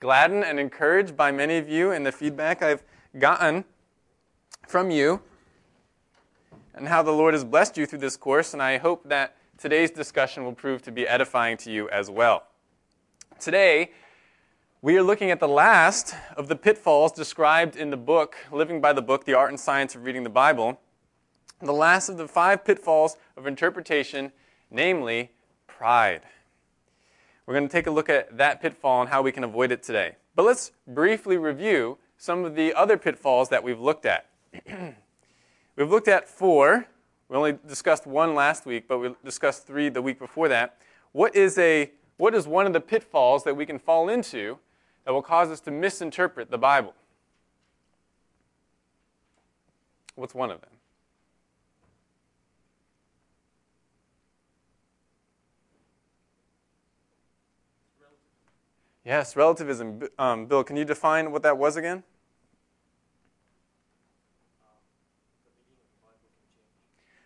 gladdened and encouraged by many of you and the feedback I've gotten from you and how the Lord has blessed you through this course, and I hope that today's discussion will prove to be edifying to you as well. Today, we are looking at the last of the pitfalls described in the book, Living by the Book, The Art and Science of Reading the Bible. The last of the five pitfalls of interpretation, namely pride. We're going to take a look at that pitfall and how we can avoid it today. But let's briefly review some of the other pitfalls that we've looked at. we've looked at four. We only discussed one last week, but we discussed three the week before that. What is, a, what is one of the pitfalls that we can fall into that will cause us to misinterpret the Bible? What's one of them? Yes, relativism. Um, Bill, can you define what that was again?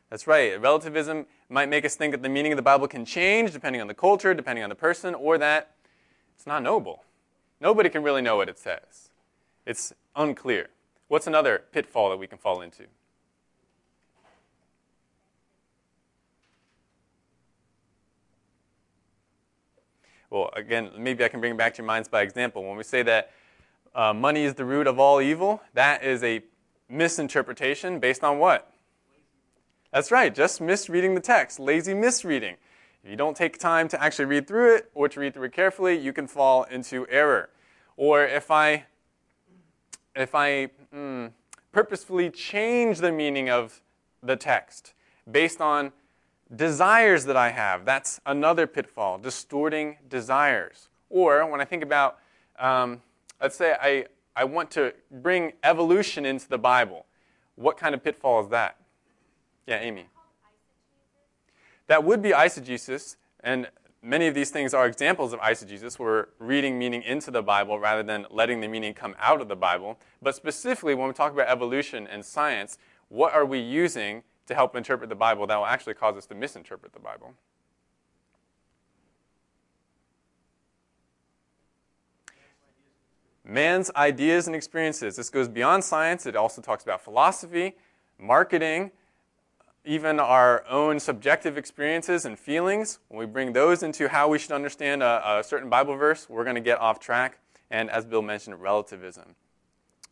That's right. Relativism might make us think that the meaning of the Bible can change depending on the culture, depending on the person, or that it's not knowable. Nobody can really know what it says. It's unclear. What's another pitfall that we can fall into? Well, again, maybe I can bring it back to your minds by example. When we say that uh, money is the root of all evil, that is a misinterpretation based on what? That's right, just misreading the text, lazy misreading. If you don't take time to actually read through it or to read through it carefully, you can fall into error. Or if I, if I mm, purposefully change the meaning of the text based on desires that I have, that's another pitfall, distorting desires. Or when I think about, um, let's say I, I want to bring evolution into the Bible, what kind of pitfall is that? Yeah, Amy. That would be eisegesis, and many of these things are examples of eisegesis. We're reading meaning into the Bible rather than letting the meaning come out of the Bible. But specifically, when we talk about evolution and science, what are we using to help interpret the Bible that will actually cause us to misinterpret the Bible? Man's ideas and experiences. This goes beyond science. It also talks about philosophy, marketing, even our own subjective experiences and feelings, when we bring those into how we should understand a, a certain Bible verse, we're going to get off track. And as Bill mentioned, relativism.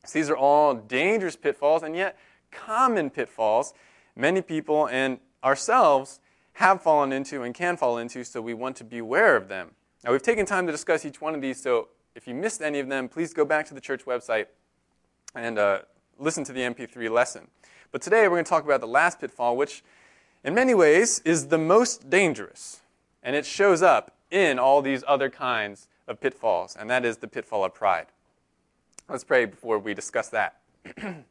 So these are all dangerous pitfalls, and yet common pitfalls many people and ourselves have fallen into and can fall into, so we want to be aware of them. Now, we've taken time to discuss each one of these, so if you missed any of them, please go back to the church website and uh, listen to the MP3 lesson. But today we're going to talk about the last pitfall, which in many ways is the most dangerous. And it shows up in all these other kinds of pitfalls, and that is the pitfall of pride. Let's pray before we discuss that.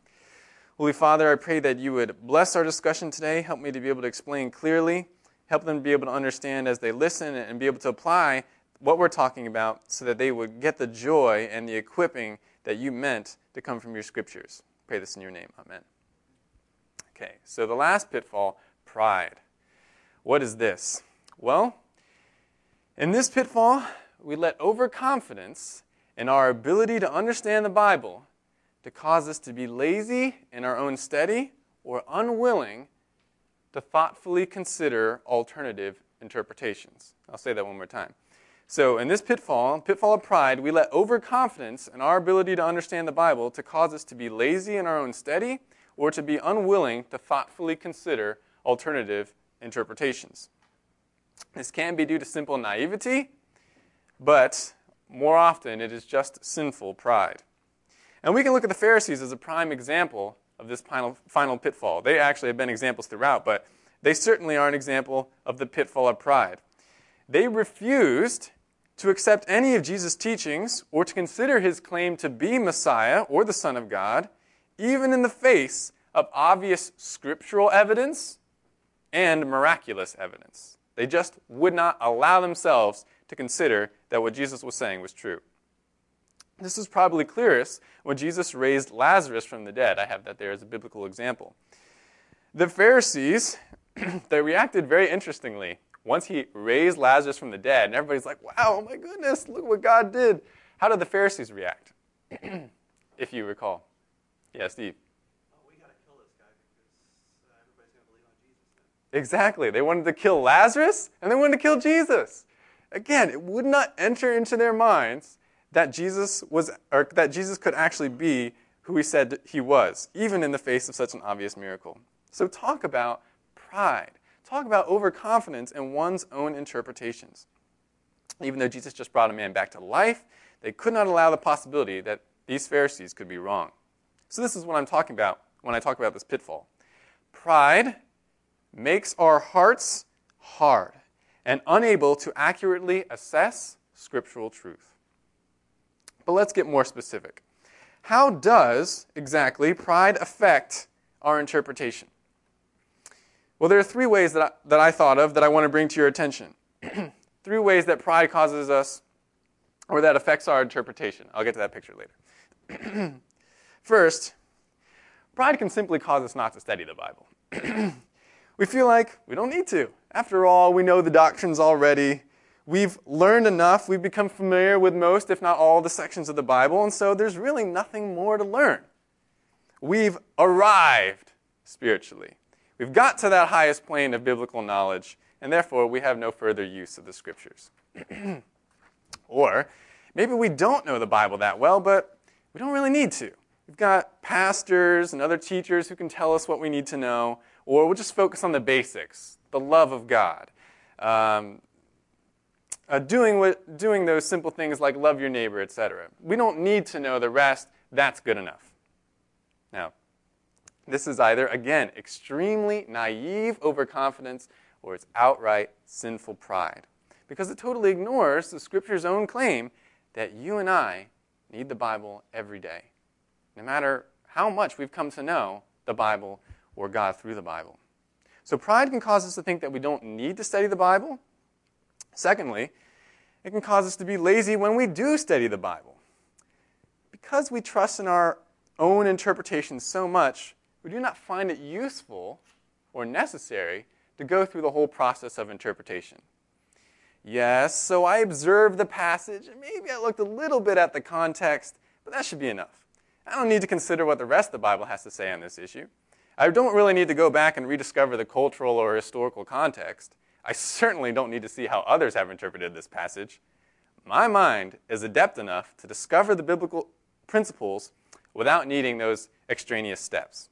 Holy Father, I pray that you would bless our discussion today. Help me to be able to explain clearly. Help them be able to understand as they listen and be able to apply what we're talking about so that they would get the joy and the equipping that you meant to come from your scriptures. Pray this in your name. Amen. Okay, so the last pitfall pride. What is this? Well, in this pitfall, we let overconfidence in our ability to understand the Bible to cause us to be lazy in our own study or unwilling to thoughtfully consider alternative interpretations. I'll say that one more time. So, in this pitfall, pitfall of pride, we let overconfidence in our ability to understand the Bible to cause us to be lazy in our own study or to be unwilling to thoughtfully consider alternative interpretations. This can be due to simple naivety, but more often it is just sinful pride. And we can look at the Pharisees as a prime example of this final, final pitfall. They actually have been examples throughout, but they certainly are an example of the pitfall of pride. They refused to accept any of Jesus' teachings or to consider his claim to be Messiah or the Son of God even in the face of obvious scriptural evidence and miraculous evidence. They just would not allow themselves to consider that what Jesus was saying was true. This is probably clearest when Jesus raised Lazarus from the dead. I have that there as a biblical example. The Pharisees, they reacted very interestingly. Once he raised Lazarus from the dead, and everybody's like, wow, oh my goodness, look what God did. How did the Pharisees react? if you recall. Yeah, Steve. Oh, We've got to kill this guy because uh, everybody's going to believe on Jesus. Exactly. They wanted to kill Lazarus and they wanted to kill Jesus. Again, it would not enter into their minds that Jesus was or that Jesus could actually be who he said he was, even in the face of such an obvious miracle. So talk about pride. Talk about overconfidence in one's own interpretations. Even though Jesus just brought a man back to life, they could not allow the possibility that these Pharisees could be wrong. So this is what I'm talking about when I talk about this pitfall. Pride makes our hearts hard and unable to accurately assess scriptural truth. But let's get more specific. How does exactly pride affect our interpretation? Well, there are three ways that I, that I thought of that I want to bring to your attention. three ways that pride causes us or that affects our interpretation. I'll get to that picture later. First, pride can simply cause us not to study the Bible. we feel like we don't need to. After all, we know the doctrines already. We've learned enough. We've become familiar with most, if not all, the sections of the Bible, and so there's really nothing more to learn. We've arrived spiritually. We've got to that highest plane of biblical knowledge, and therefore we have no further use of the scriptures. or maybe we don't know the Bible that well, but we don't really need to. We've got pastors and other teachers who can tell us what we need to know, or we'll just focus on the basics, the love of God. Um, uh, doing, what, doing those simple things like love your neighbor, etc. We don't need to know the rest. That's good enough. Now, this is either, again, extremely naive overconfidence or it's outright sinful pride. Because it totally ignores the Scripture's own claim that you and I need the Bible every day, no matter how much we've come to know the Bible or God through the Bible. So pride can cause us to think that we don't need to study the Bible. Secondly, it can cause us to be lazy when we do study the Bible. Because we trust in our own interpretation so much, we do not find it useful or necessary to go through the whole process of interpretation. Yes, so I observed the passage, and maybe I looked a little bit at the context, but that should be enough. I don't need to consider what the rest of the Bible has to say on this issue. I don't really need to go back and rediscover the cultural or historical context. I certainly don't need to see how others have interpreted this passage. My mind is adept enough to discover the biblical principles without needing those extraneous steps.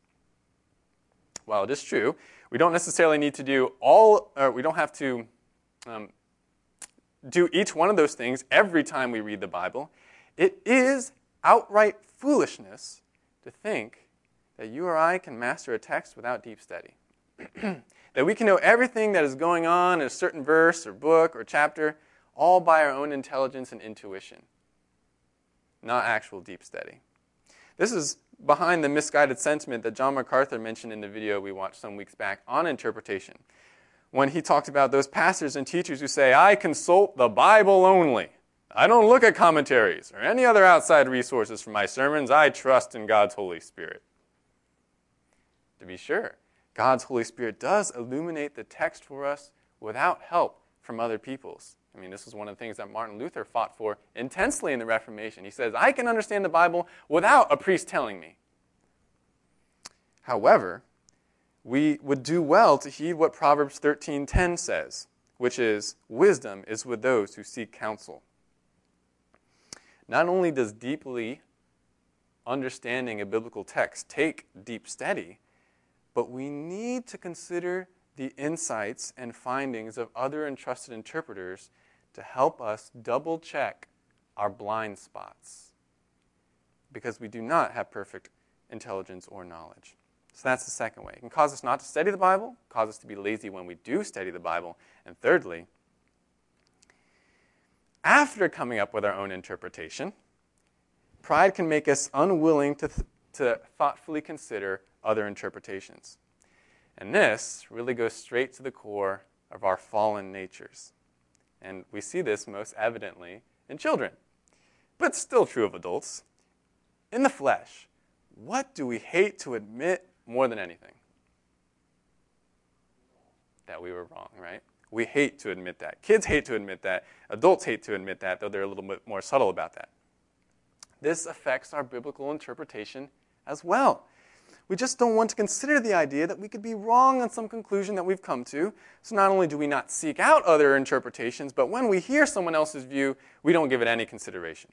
While it is true, we don't necessarily need to do all, or we don't have to um, do each one of those things every time we read the Bible. It is outright foolishness to think that you or I can master a text without deep study. that we can know everything that is going on in a certain verse or book or chapter all by our own intelligence and intuition, not actual deep study. This is behind the misguided sentiment that John MacArthur mentioned in the video we watched some weeks back on interpretation, when he talked about those pastors and teachers who say, I consult the Bible only. I don't look at commentaries or any other outside resources for my sermons. I trust in God's Holy Spirit. To be sure, God's Holy Spirit does illuminate the text for us without help from other peoples. I mean, this is one of the things that Martin Luther fought for intensely in the Reformation. He says, I can understand the Bible without a priest telling me. However, we would do well to heed what Proverbs 13:10 says, which is, wisdom is with those who seek counsel. Not only does deeply understanding a biblical text take deep study, but we need to consider the insights and findings of other entrusted interpreters to help us double check our blind spots because we do not have perfect intelligence or knowledge. So that's the second way. It can cause us not to study the Bible, cause us to be lazy when we do study the Bible, and thirdly, after coming up with our own interpretation, pride can make us unwilling to, th- to thoughtfully consider other interpretations. And this really goes straight to the core of our fallen natures. And we see this most evidently in children, but still true of adults. In the flesh, what do we hate to admit more than anything? That we were wrong, right? We hate to admit that. Kids hate to admit that. Adults hate to admit that, though they're a little bit more subtle about that. this affects our biblical interpretation as well. We just don't want to consider the idea that we could be wrong on some conclusion that we've come to. So not only do we not seek out other interpretations, but when we hear someone else's view, we don't give it any consideration.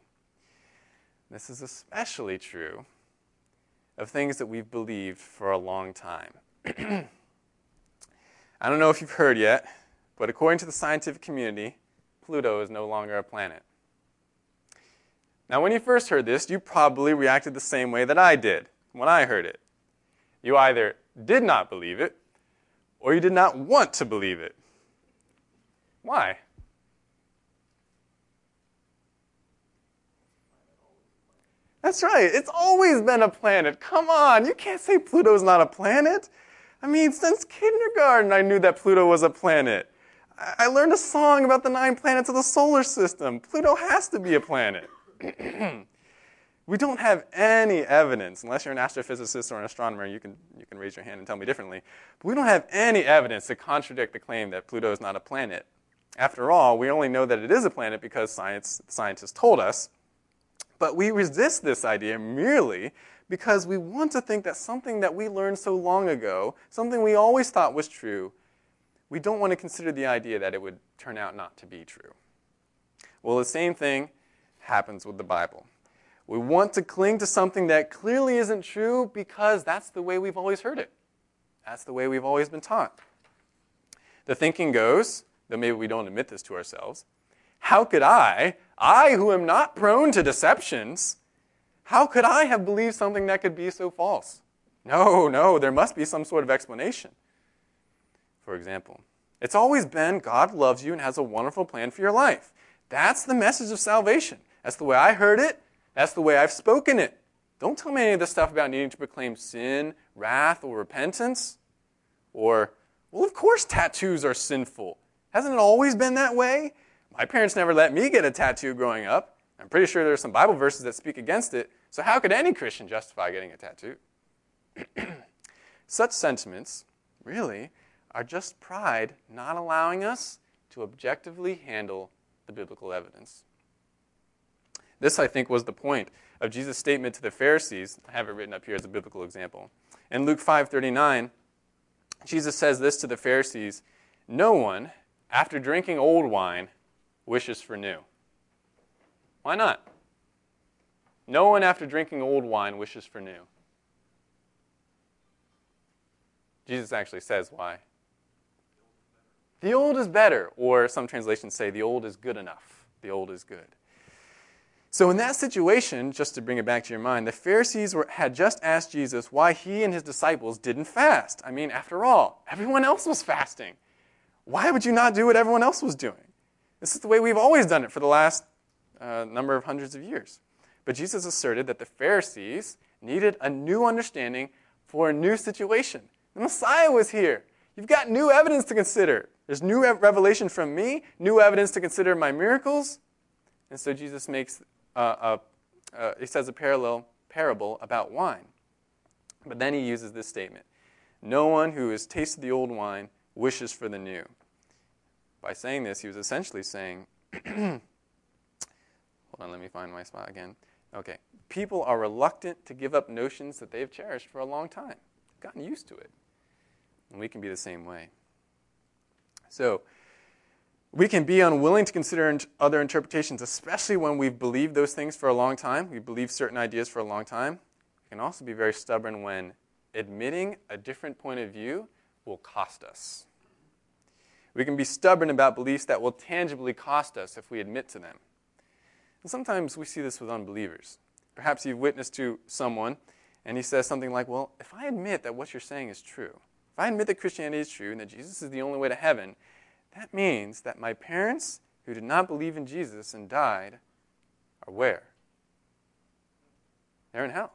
This is especially true of things that we've believed for a long time. I don't know if you've heard yet, but according to the scientific community, Pluto is no longer a planet. Now, when you first heard this, you probably reacted the same way that I did when I heard it. You either did not believe it, or you did not want to believe it. Why? That's right. It's always been a planet. Come on. You can't say Pluto's not a planet. I mean, since kindergarten, I knew that Pluto was a planet. I learned a song about the nine planets of the solar system. Pluto has to be a planet. we don't have any evidence, unless you're an astrophysicist or an astronomer, you can, you can raise your hand and tell me differently. But we don't have any evidence to contradict the claim that Pluto is not a planet. After all, we only know that it is a planet because science, scientists told us. But we resist this idea merely because we want to think that something that we learned so long ago, something we always thought was true, we don't want to consider the idea that it would turn out not to be true. Well, the same thing happens with the Bible. We want to cling to something that clearly isn't true because that's the way we've always heard it. That's the way we've always been taught. The thinking goes, though maybe we don't admit this to ourselves, how could I, I who am not prone to deceptions, how could I have believed something that could be so false? No, no, there must be some sort of explanation. For example, it's always been God loves you and has a wonderful plan for your life. That's the message of salvation. That's the way I heard it. That's the way I've spoken it. Don't tell me any of this stuff about needing to proclaim sin, wrath, or repentance. Or, well, of course tattoos are sinful. Hasn't it always been that way? My parents never let me get a tattoo growing up. I'm pretty sure there are some Bible verses that speak against it. So, how could any Christian justify getting a tattoo? Such sentiments, really, are just pride not allowing us to objectively handle the biblical evidence. This, I think, was the point of Jesus' statement to the Pharisees. I have it written up here as a biblical example. In Luke 5:39, Jesus says this to the Pharisees, "No one, after drinking old wine, wishes for new. Why not? No one, after drinking old wine, wishes for new. Jesus actually says why. The old is better, or some translations say the old is good enough. The old is good. So, in that situation, just to bring it back to your mind, the Pharisees were, had just asked Jesus why he and his disciples didn't fast. I mean, after all, everyone else was fasting. Why would you not do what everyone else was doing? This is the way we've always done it for the last uh, number of hundreds of years. But Jesus asserted that the Pharisees needed a new understanding for a new situation. The Messiah was here. You've got new evidence to consider. There's new revelation from me, new evidence to consider my miracles. And so Jesus makes, uh, uh, he says a parallel parable about wine. But then he uses this statement No one who has tasted the old wine wishes for the new. By saying this, he was essentially saying, hold on, let me find my spot again. Okay. People are reluctant to give up notions that they've cherished for a long time, gotten used to it. And we can be the same way. So, we can be unwilling to consider other interpretations, especially when we've believed those things for a long time. We believe certain ideas for a long time. We can also be very stubborn when admitting a different point of view will cost us. We can be stubborn about beliefs that will tangibly cost us if we admit to them. And sometimes we see this with unbelievers. Perhaps you've witnessed to someone and he says something like, Well, if I admit that what you're saying is true, if I admit that Christianity is true and that Jesus is the only way to heaven, that means that my parents who did not believe in Jesus and died are where? They're in hell.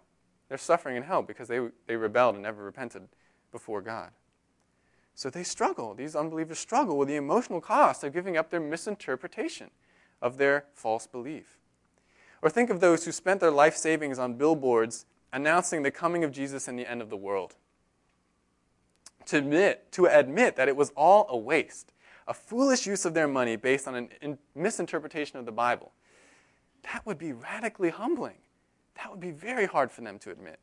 They're suffering in hell because they, they rebelled and never repented before God. So they struggle, these unbelievers struggle with the emotional cost of giving up their misinterpretation of their false belief. Or think of those who spent their life savings on billboards announcing the coming of Jesus and the end of the world. To admit, to admit that it was all a waste, a foolish use of their money based on a misinterpretation of the Bible, that would be radically humbling. That would be very hard for them to admit.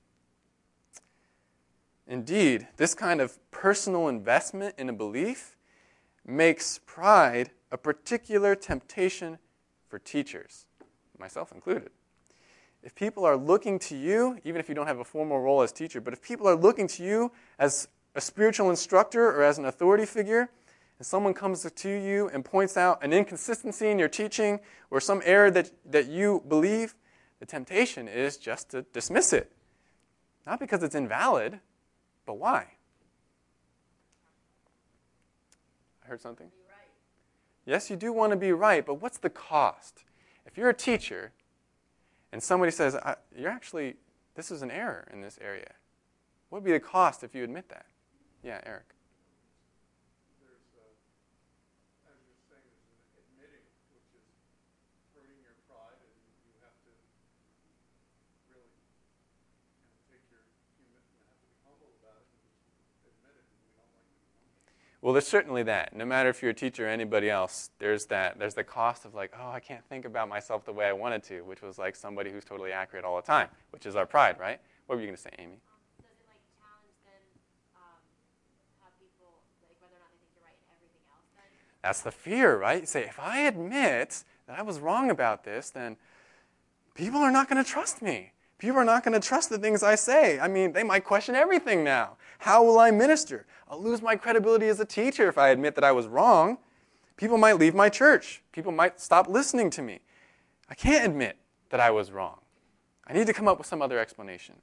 Indeed, this kind of personal investment in a belief makes pride a particular temptation for teachers, myself included. If people are looking to you, even if you don't have a formal role as teacher, but if people are looking to you as a spiritual instructor or as an authority figure, and someone comes to you and points out an inconsistency in your teaching or some error that, that you believe, the temptation is just to dismiss it. Not because it's invalid, but why? I heard something? Yes, you do want to be right, but what's the cost? If you're a teacher and somebody says, You're actually, this is an error in this area, what would be the cost if you admit that? Yeah, Eric. Well, there's certainly that. No matter if you're a teacher or anybody else, there's that. There's the cost of like, oh, I can't think about myself the way I wanted to, which was like somebody who's totally accurate all the time, which is our pride, right? What were you going to say, Amy? That's the fear, right? You say, if I admit that I was wrong about this, then people are not going to trust me. People are not going to trust the things I say. I mean, they might question everything now. How will I minister? I'll lose my credibility as a teacher if I admit that I was wrong. People might leave my church. People might stop listening to me. I can't admit that I was wrong. I need to come up with some other explanation.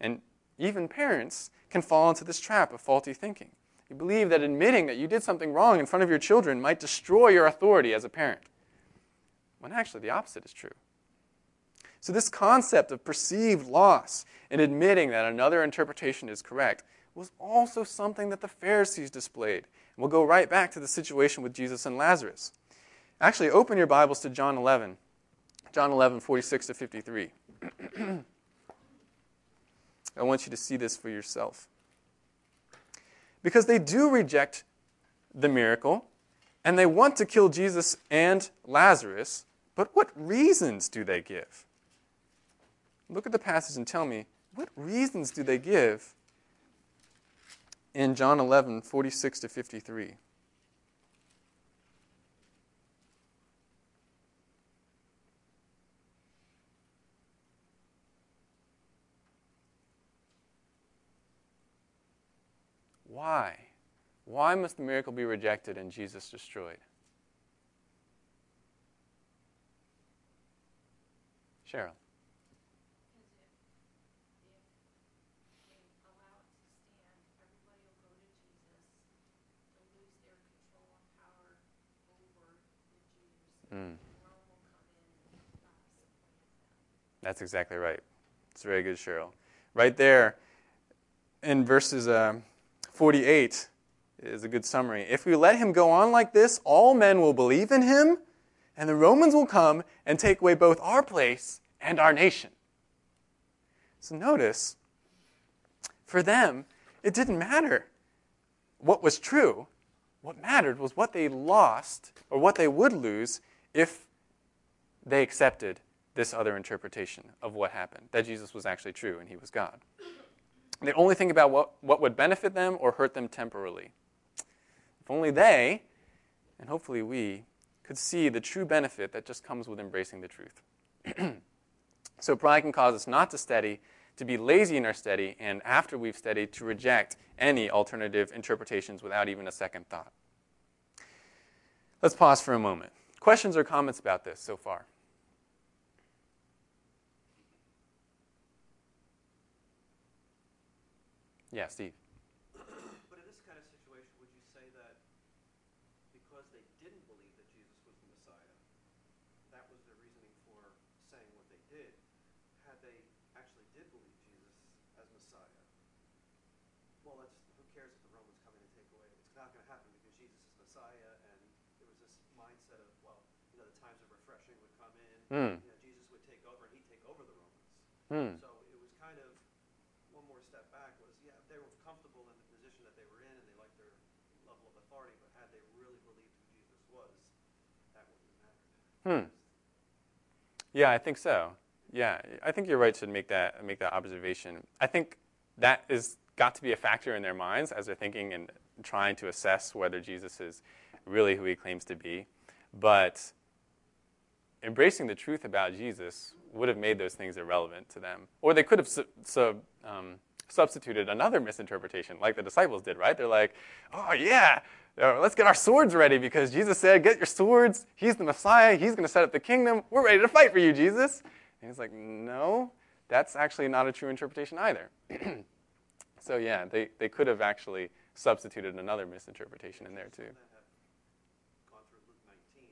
And even parents can fall into this trap of faulty thinking. You believe that admitting that you did something wrong in front of your children might destroy your authority as a parent. When actually the opposite is true. So, this concept of perceived loss and admitting that another interpretation is correct was also something that the Pharisees displayed. And we'll go right back to the situation with Jesus and Lazarus. Actually, open your Bibles to John 11. John 11, 46 to 53. I want you to see this for yourself. Because they do reject the miracle, and they want to kill Jesus and Lazarus, but what reasons do they give? Look at the passage and tell me, what reasons do they give in John 11, 46 to 53. Why? Why must the miracle be rejected and Jesus destroyed? Cheryl. Mm. That's exactly right. It's very good, Cheryl. Right there in verses uh, 48 is a good summary. If we let him go on like this, all men will believe in him, and the Romans will come and take away both our place and our nation. So notice, for them, it didn't matter what was true. What mattered was what they lost or what they would lose if they accepted this other interpretation of what happened, that Jesus was actually true and he was God. They only think about what, what would benefit them or hurt them temporarily. If only they, and hopefully we, could see the true benefit that just comes with embracing the truth. so pride can cause us not to study, to be lazy in our study, and after we've studied, to reject any alternative interpretations without even a second thought. Let's pause for a moment. Questions or comments about this so far? Yeah, Steve. But in this kind of situation, would you say that because they didn't believe that Jesus was the Messiah, that was their reasoning for saying what they did? Had they actually did believe Jesus as Messiah, well, let's, who cares if the Romans come in and take away? It's not going to happen because Jesus is Messiah, and there was this mindset of, well, you know, the times of refreshing would come in. Mm. You know, Jesus would take over, and he'd take over the Romans. Hmm. So it was kind of one more step back was yeah they were comfortable in the position that they were in and they liked their level of authority, but had they really believed who Jesus was, that wouldn't have mattered. Hmm. Yeah, I think so. Yeah, I think you're right to make that make that observation. I think that is got to be a factor in their minds as they're thinking and trying to assess whether Jesus is really who he claims to be. But embracing the truth about Jesus would have made those things irrelevant to them. Or they could have su- um, substituted another misinterpretation, like the disciples did, right? They're like, oh, yeah, uh, let's get our swords ready because Jesus said, get your swords. He's the Messiah. He's going to set up the kingdom. We're ready to fight for you, Jesus. And he's like, no, that's actually not a true interpretation either. so, yeah, they, they could have actually substituted another misinterpretation in there, too. That had gone through Luke 19,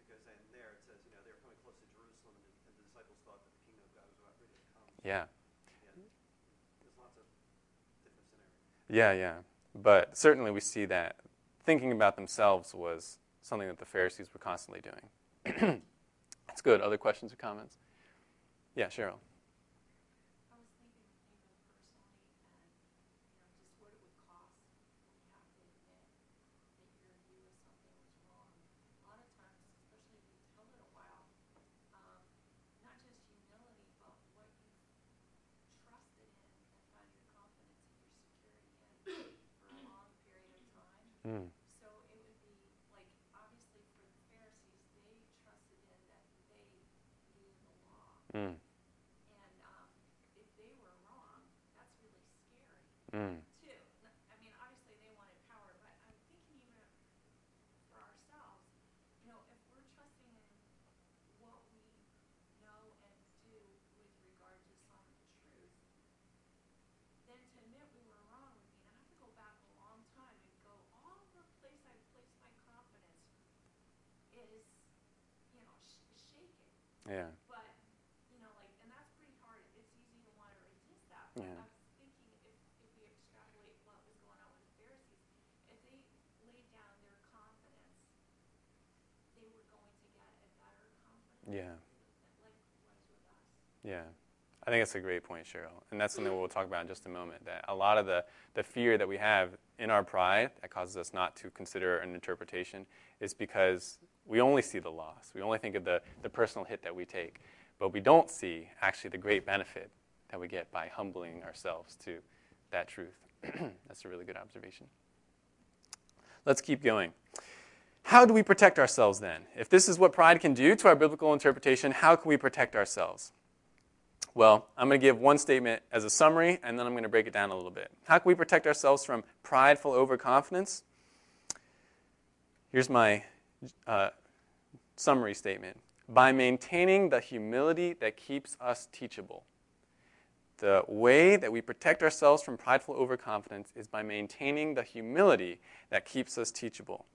because then there it says, you know, they were coming close to Jerusalem, and, and the disciples thought that the kingdom of God was about ready to come. Yeah. Yeah. Yeah. But certainly we see that thinking about themselves was something that the Pharisees were constantly doing. That's good. Other questions or comments? Yeah, Cheryl. I was thinking even personally and, you know, just what it would cost when you have to admit that your view of something was wrong. A lot of times, especially if you've held it a while, um, not just humility, but what you've trusted in and found your confidence and your security in for a long period of time. Mm. So it would be like, obviously for the Pharisees, they trusted in that they knew the law. Mm. And um, if they were wrong, that's really scary Mm. too. N- I mean, obviously they wanted power, but I'm thinking even for ourselves, you know, if we're trusting in what we know and do with regard to some truth, then to admit we were wrong would mean I have to go back a long time and go, all the place I placed my confidence is, you know, sh- shaken. Yeah. But, you know, like, and that's pretty hard. It's easy to want to resist that. But Yeah. I was thinking if, if we extrapolate what was going on with the Pharisees, if they laid down their confidence, they were going to get a better confidence. Yeah. Yeah. I think that's a great point, Cheryl. And that's something we'll talk about in just a moment. That a lot of the, the fear that we have in our pride that causes us not to consider an interpretation is because we only see the loss. We only think of the, the personal hit that we take. But we don't see actually the great benefit that we get by humbling ourselves to that truth. that's a really good observation. Let's keep going. How do we protect ourselves then? If this is what pride can do to our biblical interpretation, how can we protect ourselves? Well, I'm going to give one statement as a summary, and then I'm going to break it down a little bit. How can we protect ourselves from prideful overconfidence? Here's my uh, summary statement by maintaining the humility that keeps us teachable. The way that we protect ourselves from prideful overconfidence is by maintaining the humility that keeps us teachable.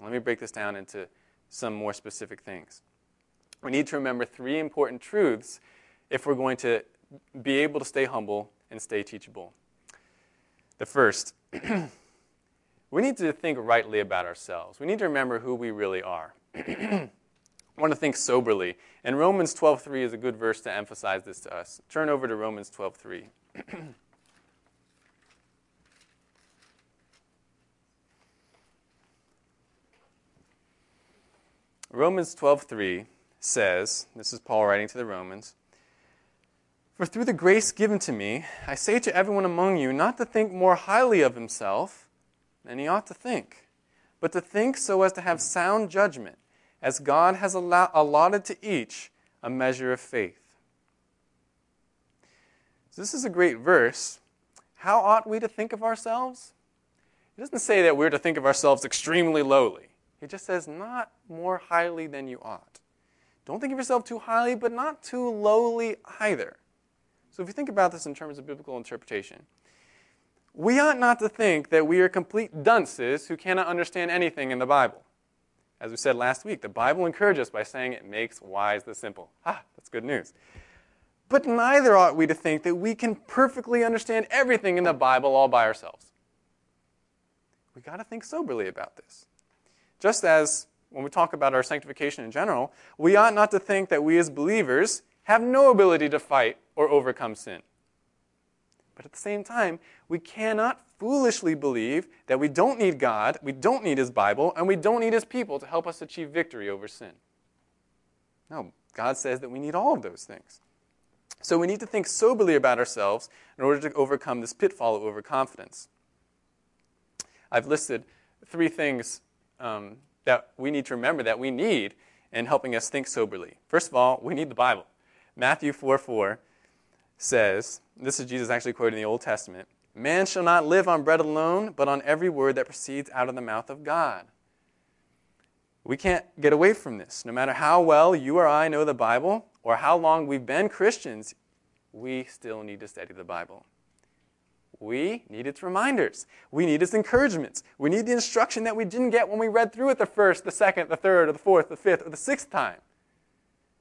Let me break this down into some more specific things. We need to remember three important truths if we're going to be able to stay humble and stay teachable. The first, we need to think rightly about ourselves. We need to remember who we really are. I want to think soberly. And Romans 12:3 is a good verse to emphasize this to us. Turn over to Romans 12:3. Romans 12:3 says, this is Paul writing to the Romans, For through the grace given to me, I say to everyone among you not to think more highly of himself than he ought to think, but to think so as to have sound judgment, as God has allo- allotted to each a measure of faith. So this is a great verse. How ought we to think of ourselves? It doesn't say that we're to think of ourselves extremely lowly. He just says, not more highly than you ought. Don't think of yourself too highly, but not too lowly either. So if you think about this in terms of biblical interpretation, we ought not to think that we are complete dunces who cannot understand anything in the Bible. As we said last week, the Bible encourages us by saying it makes wise the simple. Ah, that's good news. But neither ought we to think that we can perfectly understand everything in the Bible all by ourselves. We've got to think soberly about this. Just as when we talk about our sanctification in general, we ought not to think that we as believers have no ability to fight or overcome sin. But at the same time, we cannot foolishly believe that we don't need God, we don't need His Bible, and we don't need His people to help us achieve victory over sin. No, God says that we need all of those things. So we need to think soberly about ourselves in order to overcome this pitfall of overconfidence. I've listed three things um, that we need to remember that we need in helping us think soberly. First of all, we need the Bible. Matthew 4 4 says, this is Jesus actually quoting the Old Testament Man shall not live on bread alone, but on every word that proceeds out of the mouth of God. We can't get away from this. No matter how well you or I know the Bible or how long we've been Christians, we still need to study the Bible. We need its reminders. We need its encouragements. We need the instruction that we didn't get when we read through it the first, the second, the third, or the fourth, the fifth, or the sixth time.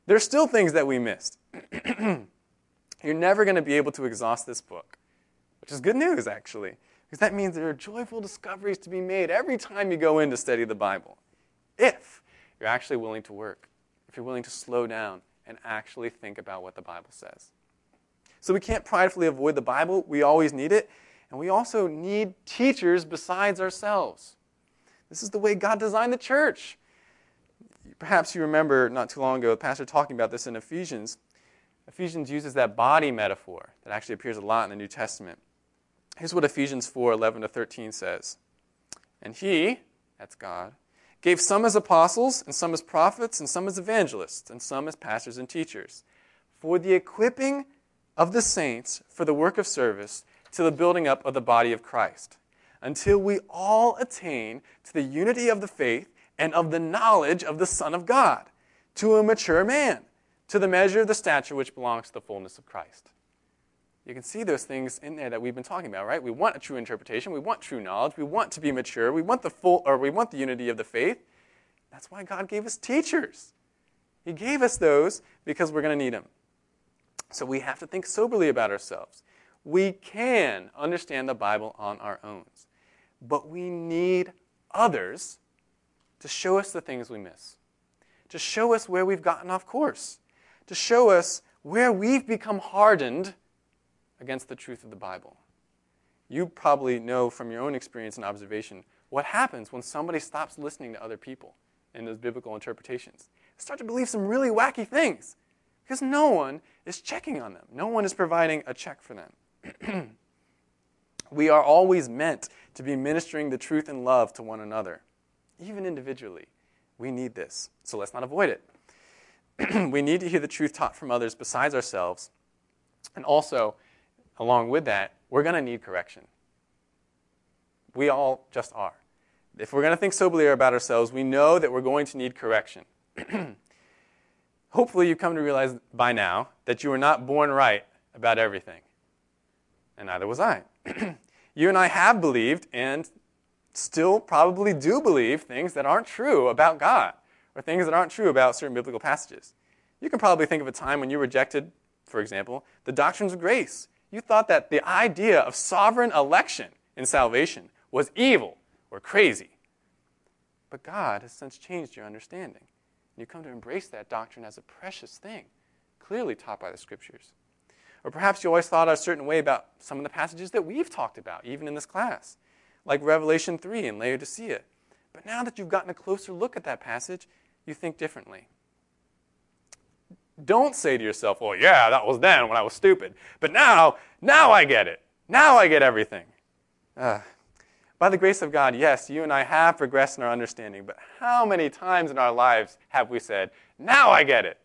There's still things that we missed. You're never going to be able to exhaust this book, which is good news, actually, because that means there are joyful discoveries to be made every time you go in to study the Bible. If you're actually willing to work, if you're willing to slow down and actually think about what the Bible says. So we can't pridefully avoid the Bible. We always need it. And we also need teachers besides ourselves. This is the way God designed the church. Perhaps you remember not too long ago, the pastor talking about this in Ephesians. Ephesians uses that body metaphor that actually appears a lot in the New Testament. Here's what Ephesians 4 11 to 13 says. And he, that's God, gave some as apostles, and some as prophets, and some as evangelists, and some as pastors and teachers, for the equipping of the saints for the work of service to the building up of the body of Christ, until we all attain to the unity of the faith and of the knowledge of the Son of God, to a mature man, to the measure of the stature which belongs to the fullness of Christ. You can see those things in there that we've been talking about, right? We want a true interpretation, we want true knowledge, we want to be mature, we want the full or we want the unity of the faith. That's why God gave us teachers. He gave us those because we're going to need them. So we have to think soberly about ourselves. We can understand the Bible on our own, but we need others to show us the things we miss, to show us where we've gotten off course, to show us where we've become hardened against the truth of the Bible. You probably know from your own experience and observation what happens when somebody stops listening to other people in those biblical interpretations. They start to believe some really wacky things because no one is checking on them. No one is providing a check for them. we are always meant to be ministering the truth and love to one another, even individually. We need this, so let's not avoid it. we need to hear the truth taught from others besides ourselves. And also, along with that, we're going to need correction. We all just are. If we're going to think soberly about ourselves, we know that we're going to need correction. Hopefully, you've come to realize by now that you were not born right about everything. And neither was I. you and I have believed and still probably do believe things that aren't true about God or things that aren't true about certain biblical passages. You can probably think of a time when you rejected, for example, the doctrines of grace. You thought that the idea of sovereign election in salvation was evil or crazy. But God has since changed your understanding. And you come to embrace that doctrine as a precious thing, clearly taught by the scriptures. Or perhaps you always thought a certain way about some of the passages that we've talked about, even in this class, like Revelation 3 and Laodicea. But now that you've gotten a closer look at that passage, you think differently. Don't say to yourself, well, yeah, that was then when I was stupid. But now, now I get it. Now I get everything. Uh, by the grace of God, yes, you and I have progressed in our understanding, but how many times in our lives have we said, Now I get it?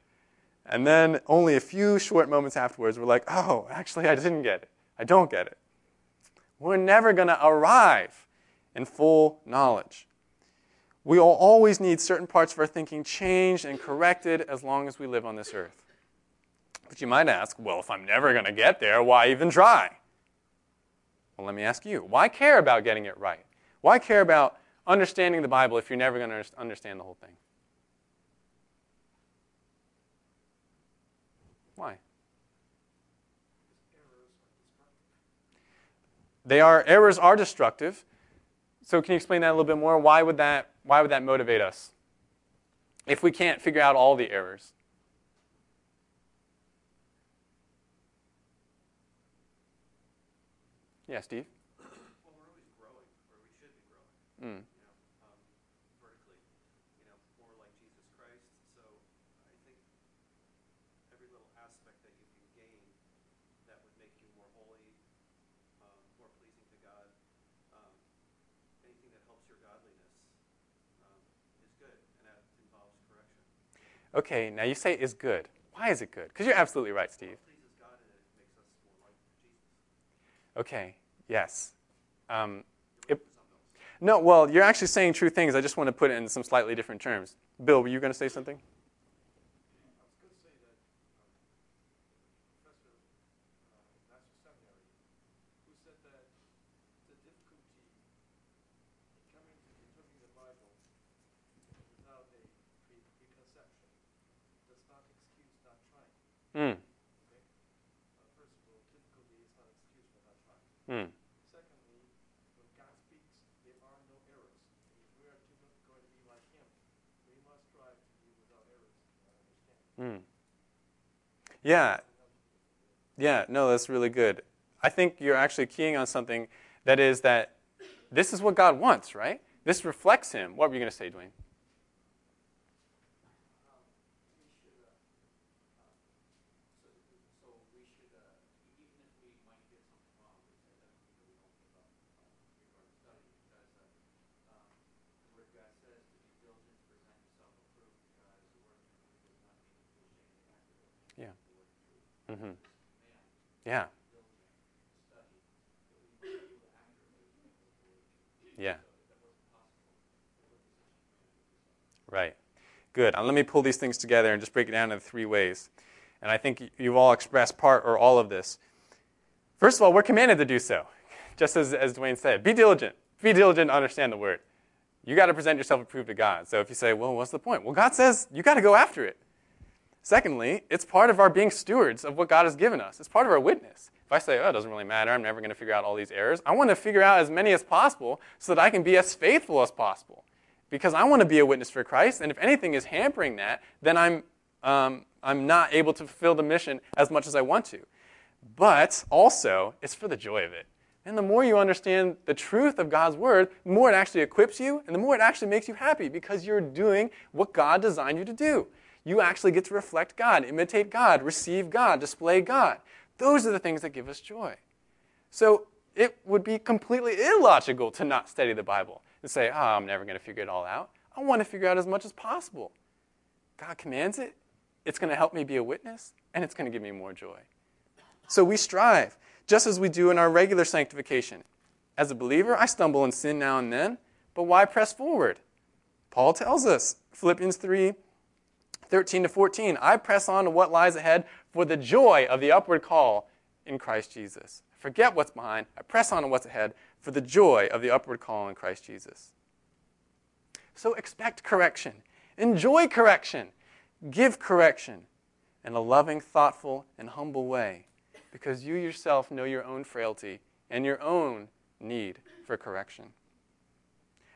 And then only a few short moments afterwards, we're like, Oh, actually, I didn't get it. I don't get it. We're never going to arrive in full knowledge. We will always need certain parts of our thinking changed and corrected as long as we live on this earth. But you might ask, well, if I'm never going to get there, why even try? Well, let me ask you why care about getting it right? Why care about understanding the Bible if you're never going to understand the whole thing? Why? They are errors are destructive. So can you explain that a little bit more? Why would that why would that motivate us? If we can't figure out all the errors. Yeah, Steve? Well, we're always growing, or we should be growing, Mm. you know, um, vertically, you know, more like Jesus Christ. So I think Okay, now you say is good. Why is it good? Because you're absolutely right, Steve. pleases God and it makes us more like Jesus. Okay, yes. Um, it, no, well, you're actually saying true things. I just want to put it in some slightly different terms. Bill, were you going to say something? I was going to say that um, professor, uh, master seminary, who said that the difficulty in coming to interpreting the Bible without a pre- preconception does not excuse not trying. Hmm. Okay? Uh, first of all, difficulty is not an excuse for not trying. Hmm. Secondly, when God speaks, there are no errors. And if we are to, going to be like Him, we must strive to be without errors in our Hmm. Yeah. Yeah, no, that's really good. I think you're actually keying on something that is that this is what God wants, right? This reflects Him. What were you going to say, Dwayne? we should, uh, uh, so, so we should, uh, even if we might get something wrong, we say that we don't give up, uh, regarding study, because, uh, um, the word of God says to be diligent, to present yourself approved, because the word of truth does not mean to shame the actor. Yeah. The word of truth. Mm-hmm. Man, Yeah. diligent, study, but we might be able to accurately communicate the word of truth. Yeah. So if that wasn't possible, it would be such a community. Right. Good. Uh, let me pull these things together and just break it down into three ways. And I think you've all expressed part or all of this. First of all, we're commanded to do so, just as, as Dwayne said. Be diligent. Be diligent to understand the word. You got to present yourself approved to God. So if you say, well, what's the point? Well, God says you got to go after it. Secondly, it's part of our being stewards of what God has given us. It's part of our witness. If I say, oh, it doesn't really matter, I'm never going to figure out all these errors, I want to figure out as many as possible so that I can be as faithful as possible. Because I want to be a witness for Christ, and if anything is hampering that, then I'm, um, I'm not able to fulfill the mission as much as I want to. But also, it's for the joy of it. And the more you understand the truth of God's word, the more it actually equips you, and the more it actually makes you happy because you're doing what God designed you to do. You actually get to reflect God, imitate God, receive God, display God. Those are the things that give us joy. So it would be completely illogical to not study the Bible and say, oh, I'm never going to figure it all out. I want to figure out as much as possible. God commands it, it's going to help me be a witness, and it's going to give me more joy. So we strive, just as we do in our regular sanctification. As a believer, I stumble and sin now and then, but why press forward? Paul tells us, Philippians 3 13 to 14, I press on to what lies ahead for the joy of the upward call in Christ Jesus. I Forget what's behind. I press on to what's ahead for the joy of the upward call in Christ Jesus. So expect correction, enjoy correction, give correction in a loving, thoughtful, and humble way because you yourself know your own frailty and your own need for correction.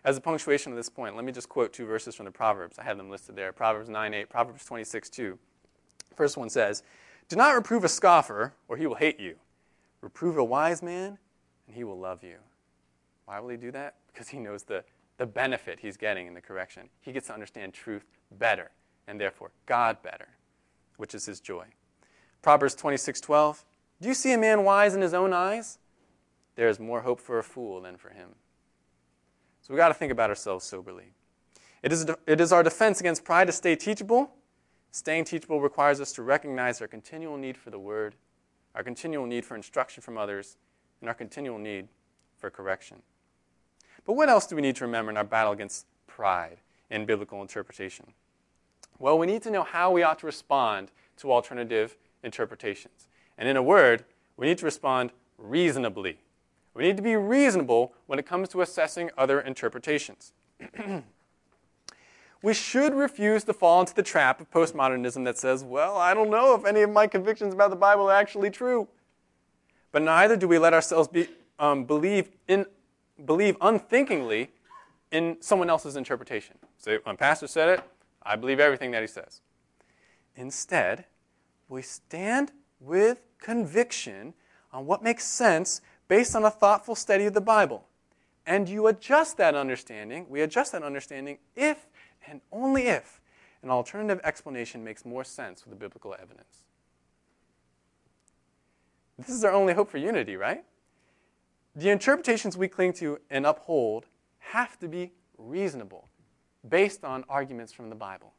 As a punctuation of this point, let me just quote two verses from the Proverbs. I have them listed there Proverbs 9 8, Proverbs 26 2. First one says, Do not reprove a scoffer, or he will hate you. Reprove a wise man, and he will love you. Why will he do that? Because he knows the, the benefit he's getting in the correction. He gets to understand truth better, and therefore God better, which is his joy. Proverbs 26 12. Do you see a man wise in his own eyes? There is more hope for a fool than for him. So we've got to think about ourselves soberly. It is, it is our defense against pride to stay teachable. Staying teachable requires us to recognize our continual need for the word, our continual need for instruction from others, and our continual need for correction. But what else do we need to remember in our battle against pride in biblical interpretation? Well, we need to know how we ought to respond to alternative interpretations. And in a word, we need to respond reasonably. We need to be reasonable when it comes to assessing other interpretations. we should refuse to fall into the trap of postmodernism that says, well, I don't know if any of my convictions about the Bible are actually true. But neither do we let ourselves be, um, believe, in, believe unthinkingly in someone else's interpretation. So when pastor said it, I believe everything that he says. Instead, we stand with conviction on what makes sense based on a thoughtful study of the Bible. And you adjust that understanding, we adjust that understanding if and only if an alternative explanation makes more sense with the biblical evidence. This is our only hope for unity, right? The interpretations we cling to and uphold have to be reasonable, based on arguments from the Bible.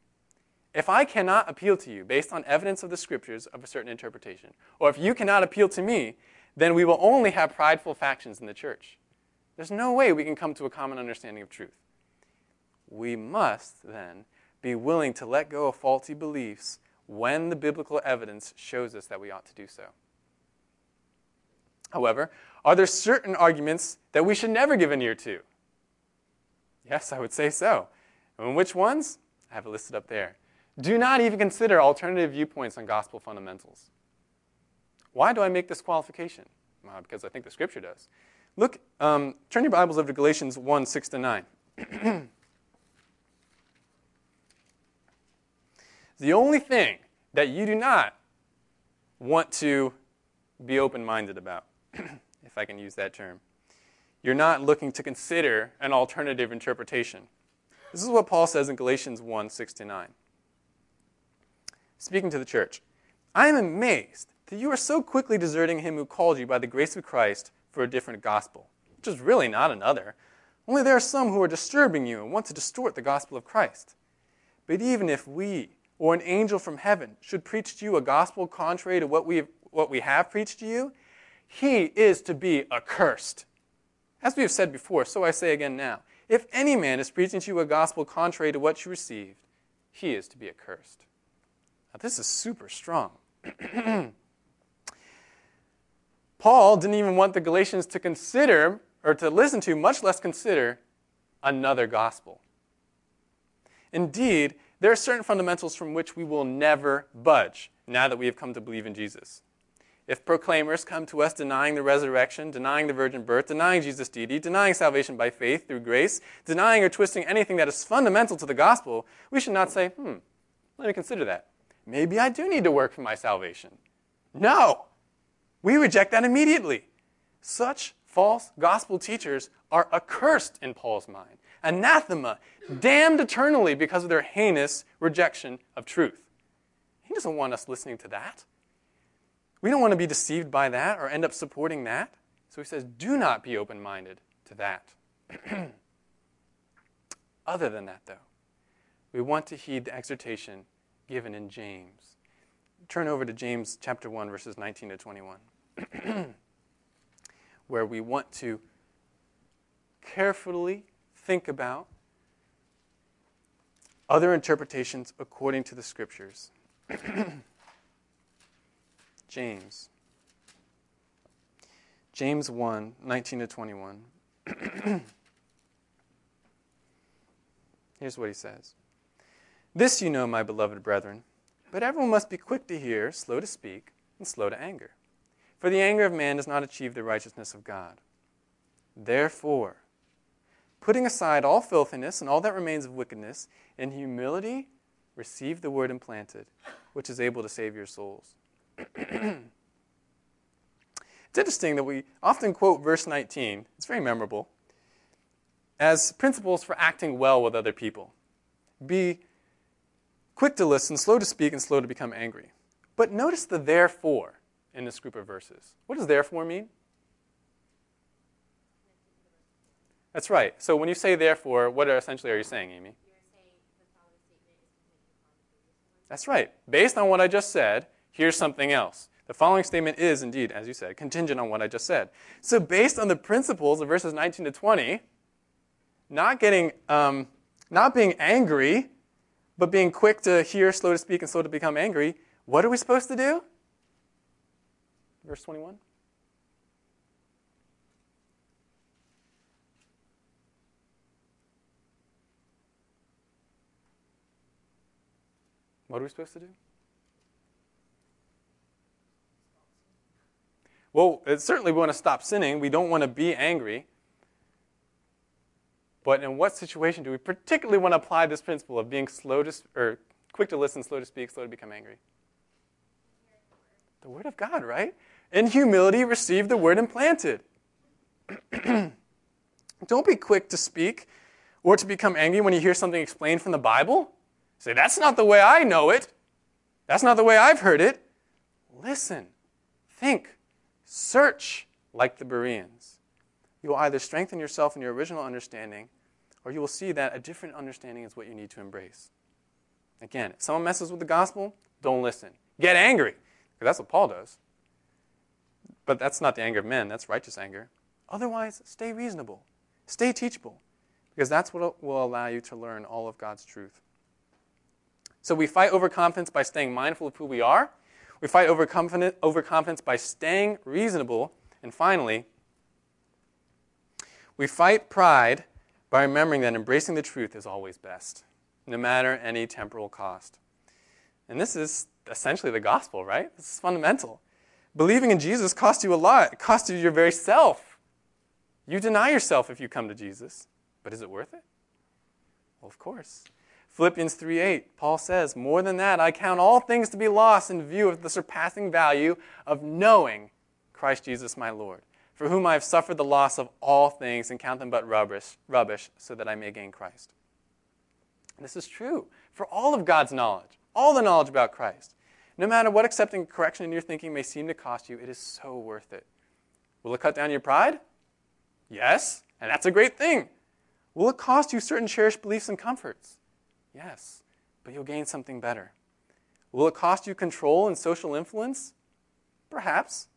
If I cannot appeal to you based on evidence of the scriptures of a certain interpretation, or if you cannot appeal to me, then we will only have prideful factions in the church. There's no way we can come to a common understanding of truth. We must, then, be willing to let go of faulty beliefs when the biblical evidence shows us that we ought to do so. However, are there certain arguments that we should never give an ear to? Yes, I would say so. And which ones? I have it listed up there. Do not even consider alternative viewpoints on gospel fundamentals. Why do I make this qualification? Well, because I think the scripture does. Look, um, turn your Bibles over to Galatians 1 6 to 9. the only thing that you do not want to be open minded about, if I can use that term, you're not looking to consider an alternative interpretation. This is what Paul says in Galatians 1 6 to 9. Speaking to the church, I am amazed that you are so quickly deserting him who called you by the grace of Christ for a different gospel, which is really not another. Only there are some who are disturbing you and want to distort the gospel of Christ. But even if we or an angel from heaven should preach to you a gospel contrary to what we have, what we have preached to you, he is to be accursed. As we have said before, so I say again now if any man is preaching to you a gospel contrary to what you received, he is to be accursed. Now, this is super strong. Paul didn't even want the Galatians to consider or to listen to, much less consider, another gospel. Indeed, there are certain fundamentals from which we will never budge now that we have come to believe in Jesus. If proclaimers come to us denying the resurrection, denying the virgin birth, denying Jesus' deity, denying salvation by faith through grace, denying or twisting anything that is fundamental to the gospel, we should not say, hmm, let me consider that. Maybe I do need to work for my salvation. No! We reject that immediately. Such false gospel teachers are accursed in Paul's mind, anathema, damned eternally because of their heinous rejection of truth. He doesn't want us listening to that. We don't want to be deceived by that or end up supporting that. So he says, do not be open minded to that. Other than that, though, we want to heed the exhortation given in James. Turn over to James chapter 1, verses 19 to 21, where we want to carefully think about other interpretations according to the scriptures. James. James 1 19 to 21. Here's what he says This you know, my beloved brethren, but everyone must be quick to hear, slow to speak, and slow to anger. For the anger of man does not achieve the righteousness of God. Therefore, putting aside all filthiness and all that remains of wickedness, in humility receive the word implanted, which is able to save your souls. it's interesting that we often quote verse 19, it's very memorable, as principles for acting well with other people. Be quick to listen, slow to speak, and slow to become angry. But notice the therefore in this group of verses. What does therefore mean? That's right. So when you say therefore, what are, essentially are you saying, Amy? That's right. Based on what I just said, here's something else. The following statement is indeed, as you said, contingent on what I just said. So, based on the principles of verses 19 to 20, not getting, um, not being angry, but being quick to hear, slow to speak, and slow to become angry, what are we supposed to do? Verse 21. What are we supposed to do? Well, certainly we want to stop sinning. We don't want to be angry. But in what situation do we particularly want to apply this principle of being slow to, or quick to listen, slow to speak, slow to become angry? The Word of God, right? In humility, receive the Word implanted. don't be quick to speak or to become angry when you hear something explained from the Bible. Say, that's not the way I know it. That's not the way I've heard it. Listen, think, Search like the Bereans. You will either strengthen yourself in your original understanding, or you will see that a different understanding is what you need to embrace. Again, if someone messes with the gospel, don't listen. Get angry, because that's what Paul does. But that's not the anger of men, that's righteous anger. Otherwise, stay reasonable, stay teachable, because that's what will allow you to learn all of God's truth. So we fight overconfidence by staying mindful of who we are. We fight overconfidence by staying reasonable. And finally, we fight pride by remembering that embracing the truth is always best, no matter any temporal cost. And this is essentially the gospel, right? This is fundamental. Believing in Jesus costs you a lot. It costs you your very self. You deny yourself if you come to Jesus. But is it worth it? Well, of course. Philippians 3:8, Paul says, "More than that, I count all things to be lost in view of the surpassing value of knowing Christ Jesus my Lord, for whom I have suffered the loss of all things and count them but rubbish, rubbish so that I may gain Christ." This is true for all of God's knowledge, all the knowledge about Christ. No matter what accepting correction in your thinking may seem to cost you, it is so worth it. Will it cut down your pride? Yes, and that's a great thing. Will it cost you certain cherished beliefs and comforts? Yes, but you'll gain something better. Will it cost you control and social influence? Perhaps.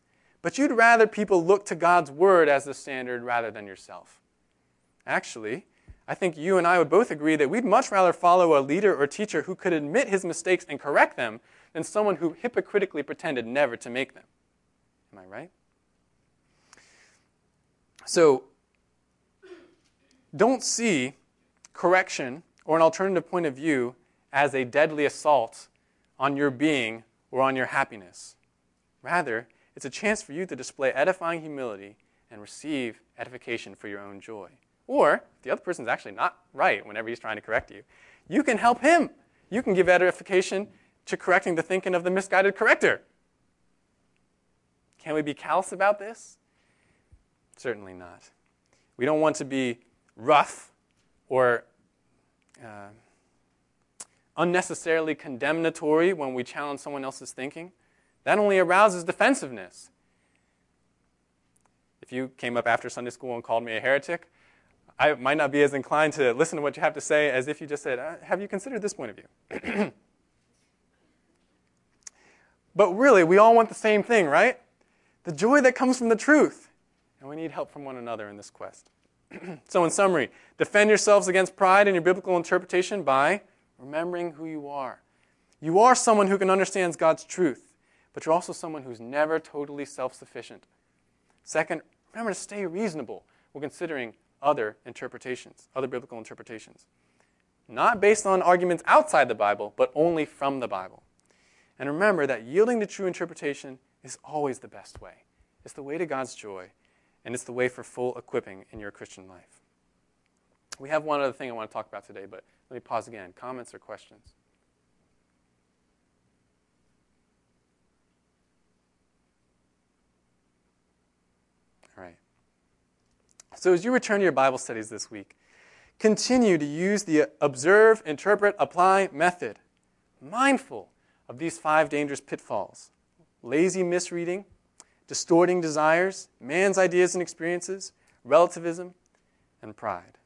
But you'd rather people look to God's word as the standard rather than yourself. Actually, I think you and I would both agree that we'd much rather follow a leader or teacher who could admit his mistakes and correct them than someone who hypocritically pretended never to make them. Am I right? So, don't see correction or an alternative point of view as a deadly assault on your being or on your happiness. Rather, it's a chance for you to display edifying humility and receive edification for your own joy. Or, if the other person's actually not right whenever he's trying to correct you, you can help him. You can give edification to correcting the thinking of the misguided corrector. Can we be callous about this? Certainly not. We don't want to be rough or uh, unnecessarily condemnatory when we challenge someone else's thinking. That only arouses defensiveness. If you came up after Sunday school and called me a heretic, I might not be as inclined to listen to what you have to say as if you just said, uh, Have you considered this point of view? but really, we all want the same thing, right? The joy that comes from the truth. And we need help from one another in this quest. so, in summary, defend yourselves against pride in your biblical interpretation by remembering who you are. You are someone who can understand God's truth, but you're also someone who's never totally self sufficient. Second, remember to stay reasonable when considering other interpretations, other biblical interpretations. Not based on arguments outside the Bible, but only from the Bible. And remember that yielding to true interpretation is always the best way. It's the way to God's joy and it's the way for full equipping in your Christian life. We have one other thing I want to talk about today, but let me pause again. Comments or questions? All right. So, as you return to your Bible studies this week, continue to use the observe, interpret, apply method, mindful of these five dangerous pitfalls lazy misreading, distorting desires, man's ideas and experiences, relativism, and pride.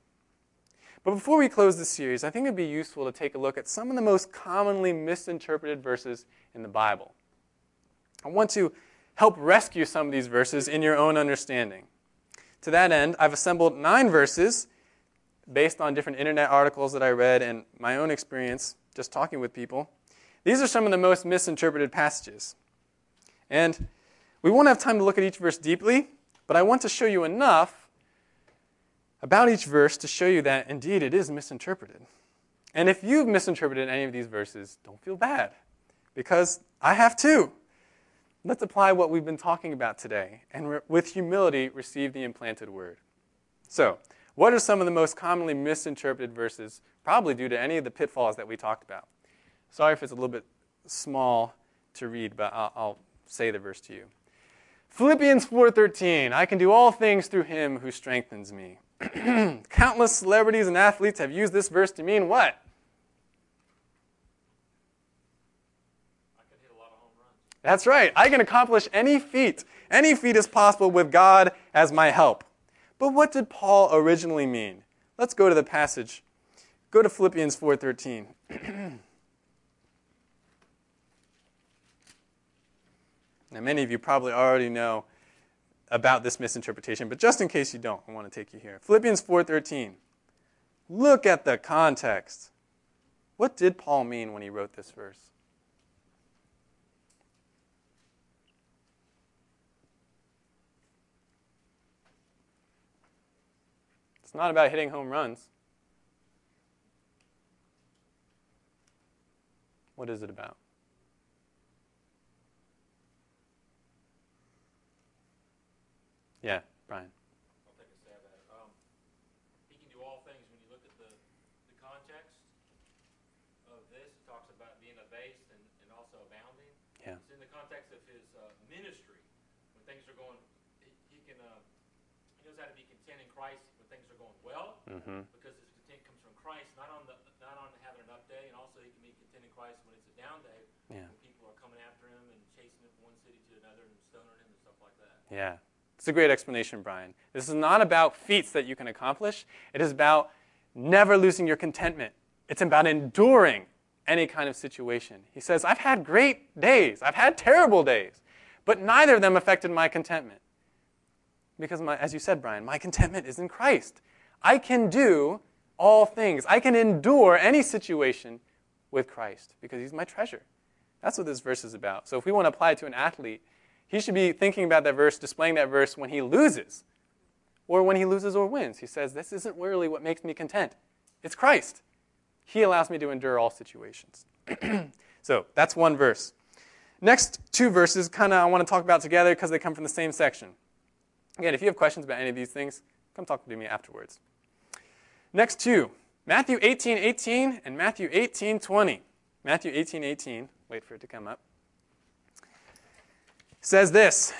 But before we close this series, I think it'd be useful to take a look at some of the most commonly misinterpreted verses in the Bible. I want to help rescue some of these verses in your own understanding. To that end, I've assembled nine verses based on different internet articles that I read and my own experience just talking with people. These are some of the most misinterpreted passages. And we won't have time to look at each verse deeply, but I want to show you enough about each verse to show you that indeed it is misinterpreted. And if you've misinterpreted any of these verses, don't feel bad, because I have too. Let's apply what we've been talking about today and re- with humility receive the implanted word. So, what are some of the most commonly misinterpreted verses, probably due to any of the pitfalls that we talked about? Sorry if it's a little bit small to read, but I'll, I'll say the verse to you. Philippians 4:13, I can do all things through him who strengthens me. Countless celebrities and athletes have used this verse to mean what? That's right. I can accomplish any feat. Any feat is possible with God as my help. But what did Paul originally mean? Let's go to the passage. Go to Philippians 4:13. Now, many of you probably already know about this misinterpretation, but just in case you don't, I want to take you here. Philippians 4:13. Look at the context. What did Paul mean when he wrote this verse? It's not about hitting home runs. What is it about? Yeah, Brian. I'll take a stab at it. Um, he can do all things. When you look at the, the context of this, it talks about being abased and, and also abounding. Yeah. It's in the context of his uh, ministry. When things are going, he, he can, uh, he knows how to be content in Christ when things are going well, Mm-hmm. because his content comes from Christ, not on the, not on having an up day, and also he can be content in Christ when it's a down day, Yeah. when people are coming after him and chasing him from one city to another and stoning him and stuff like that. Yeah. It's a great explanation, Brian. This is not about feats that you can accomplish. It is about never losing your contentment. It's about enduring any kind of situation. He says, I've had great days, I've had terrible days, but neither of them affected my contentment. Because, my, as you said, Brian, my contentment is in Christ. I can do all things, I can endure any situation with Christ because He's my treasure. That's what this verse is about. So if we want to apply it to an athlete, he should be thinking about that verse, displaying that verse when he loses, or when he loses or wins. He says, This isn't really what makes me content. It's Christ. He allows me to endure all situations. so that's one verse. Next two verses, kind of, I want to talk about together because they come from the same section. Again, if you have questions about any of these things, come talk to me afterwards. Next two, Matthew 18, 18 and Matthew 18, 20. Matthew 18, 18. Wait for it to come up says this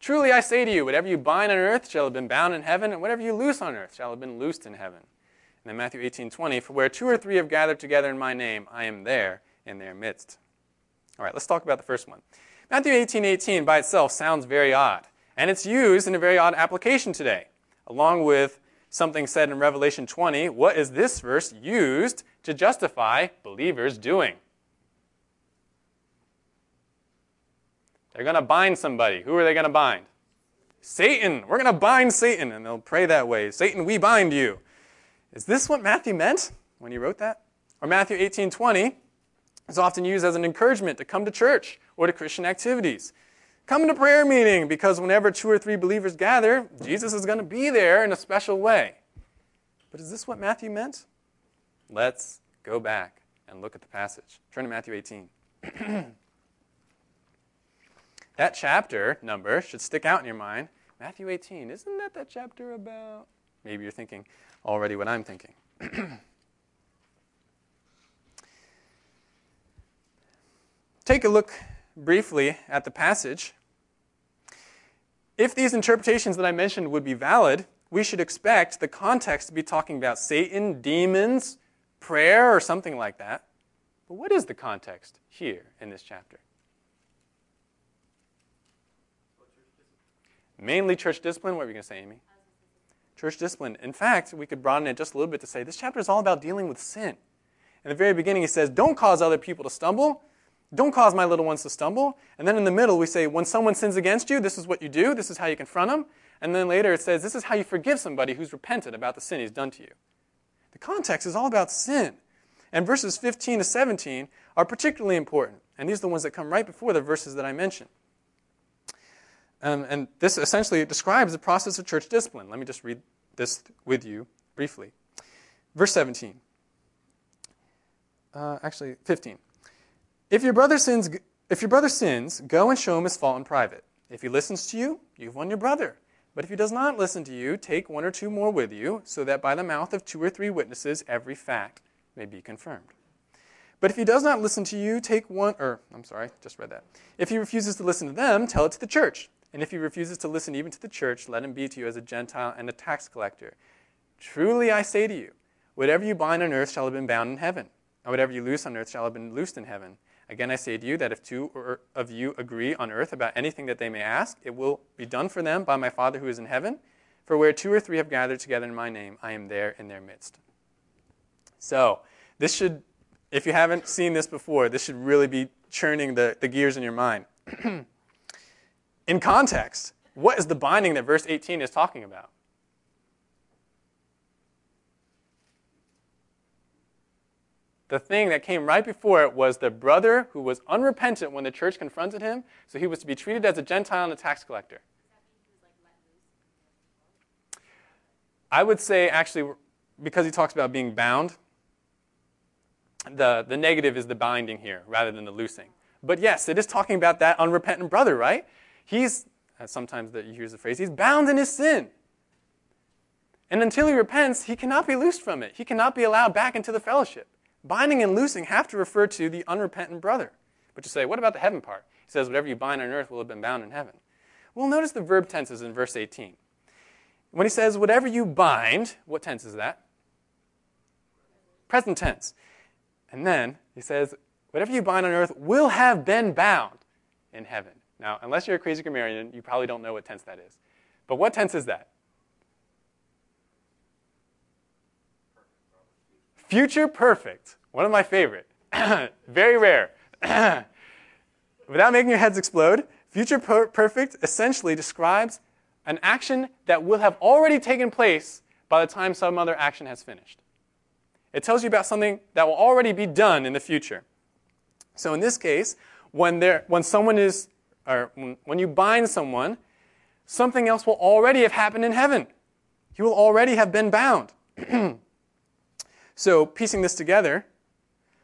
Truly I say to you, whatever you bind on earth shall have been bound in heaven, and whatever you loose on earth shall have been loosed in heaven. And then Matthew 18, 20, for where two or three have gathered together in my name, I am there in their midst. All right, let's talk about the first one. Matthew 18, 18 by itself sounds very odd, and it's used in a very odd application today. Along with something said in Revelation 20, what is this verse used to justify believers doing? They're going to bind somebody. Who are they going to bind? Satan. We're going to bind Satan. And they'll pray that way Satan, we bind you. Is this what Matthew meant when he wrote that? Or Matthew 18 20 is often used as an encouragement to come to church or to Christian activities. Come to prayer meeting because whenever two or three believers gather, Jesus is going to be there in a special way. But is this what Matthew meant? Let's go back and look at the passage. Turn to Matthew 18. That chapter number should stick out in your mind. Matthew 18, isn't that that chapter about? Maybe you're thinking already what I'm thinking. Take a look briefly at the passage. If these interpretations that I mentioned would be valid, we should expect the context to be talking about Satan, demons, prayer, or something like that. But what is the context here in this chapter? Mainly church discipline. What were you going to say, Amy? Church discipline. In fact, we could broaden it just a little bit to say this chapter is all about dealing with sin. In the very beginning, he says, Don't cause other people to stumble. Don't cause my little ones to stumble. And then in the middle, we say, When someone sins against you, this is what you do. This is how you confront them. And then later, it says, This is how you forgive somebody who's repented about the sin he's done to you. The context is all about sin. And verses 15 to 17 are particularly important. And these are the ones that come right before the verses that I mentioned. And this essentially describes the process of church discipline. Let me just read this with you briefly. Verse 17. Uh, actually, 15. If your brother sins, if your brother sins, go and show him his fault in private. If he listens to you, you've won your brother. But if he does not listen to you, take one or two more with you, so that by the mouth of two or three witnesses every fact may be confirmed. But if he does not listen to you, take one, or I'm sorry, just read that. If he refuses to listen to them, tell it to the church. And if he refuses to listen even to the church, let him be to you as a Gentile and a tax collector. Truly I say to you, whatever you bind on earth shall have been bound in heaven, and whatever you loose on earth shall have been loosed in heaven. Again I say to you that if two of you agree on earth about anything that they may ask, it will be done for them by my Father who is in heaven. For where two or three have gathered together in my name, I am there in their midst. So, this should, if you haven't seen this before, this should really be churning the, the gears in your mind. in context. What is the binding that verse 18 is talking about? The thing that came right before it was the brother who was unrepentant when the church confronted him, so he was to be treated as a Gentile and a tax collector. I would say, actually, because he talks about being bound, the, the negative is the binding here rather than the loosing. But yes, it is talking about that unrepentant brother, right? He's, as sometimes that you hear the phrase, he's bound in his sin. And until he repents, he cannot be loosed from it. He cannot be allowed back into the fellowship. Binding and loosing have to refer to the unrepentant brother. But you say, what about the heaven part? He says, whatever you bind on earth will have been bound in heaven. Well, notice the verb tenses in verse 18. When he says, whatever you bind, what tense is that? Present tense. And then he says, whatever you bind on earth will have been bound in heaven. Now, unless you're a crazy grammarian, you probably don't know what tense that is. But what tense is that? Future perfect. One of my favorite. Very rare. Without making your heads explode, future per- perfect essentially describes an action that will have already taken place by the time some other action has finished. It tells you about something that will already be done in the future. So in this case, when, there, when someone is, or when you bind someone, something else will already have happened in heaven. He will already have been bound. so piecing this together,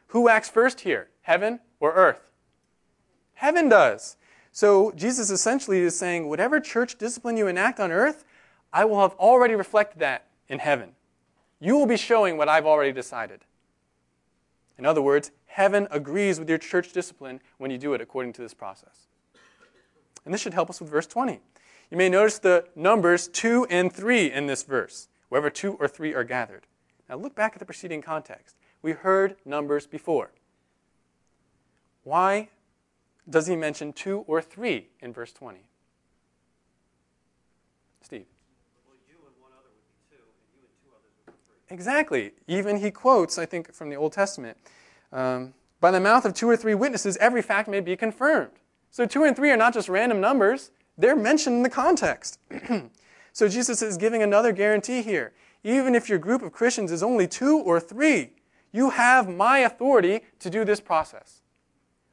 who acts first here, heaven or earth? Heaven does. So Jesus essentially is saying, whatever church discipline you enact on earth, I will have already reflected that in heaven. You will be showing what I've already decided. In other words, heaven agrees with your church discipline when you do it according to this process. And this should help us with verse 20. You may notice the numbers 2 and 3 in this verse, wherever 2 or 3 are gathered. Now look back at the preceding context. We heard numbers before. Why does he mention 2 or 3 in verse 20? Steve. Exactly. Even he quotes, I think, from the Old Testament um, by the mouth of two or three witnesses, every fact may be confirmed. So two and three are not just random numbers, they're mentioned in the context. so Jesus is giving another guarantee here. Even if your group of Christians is only two or three, you have my authority to do this process.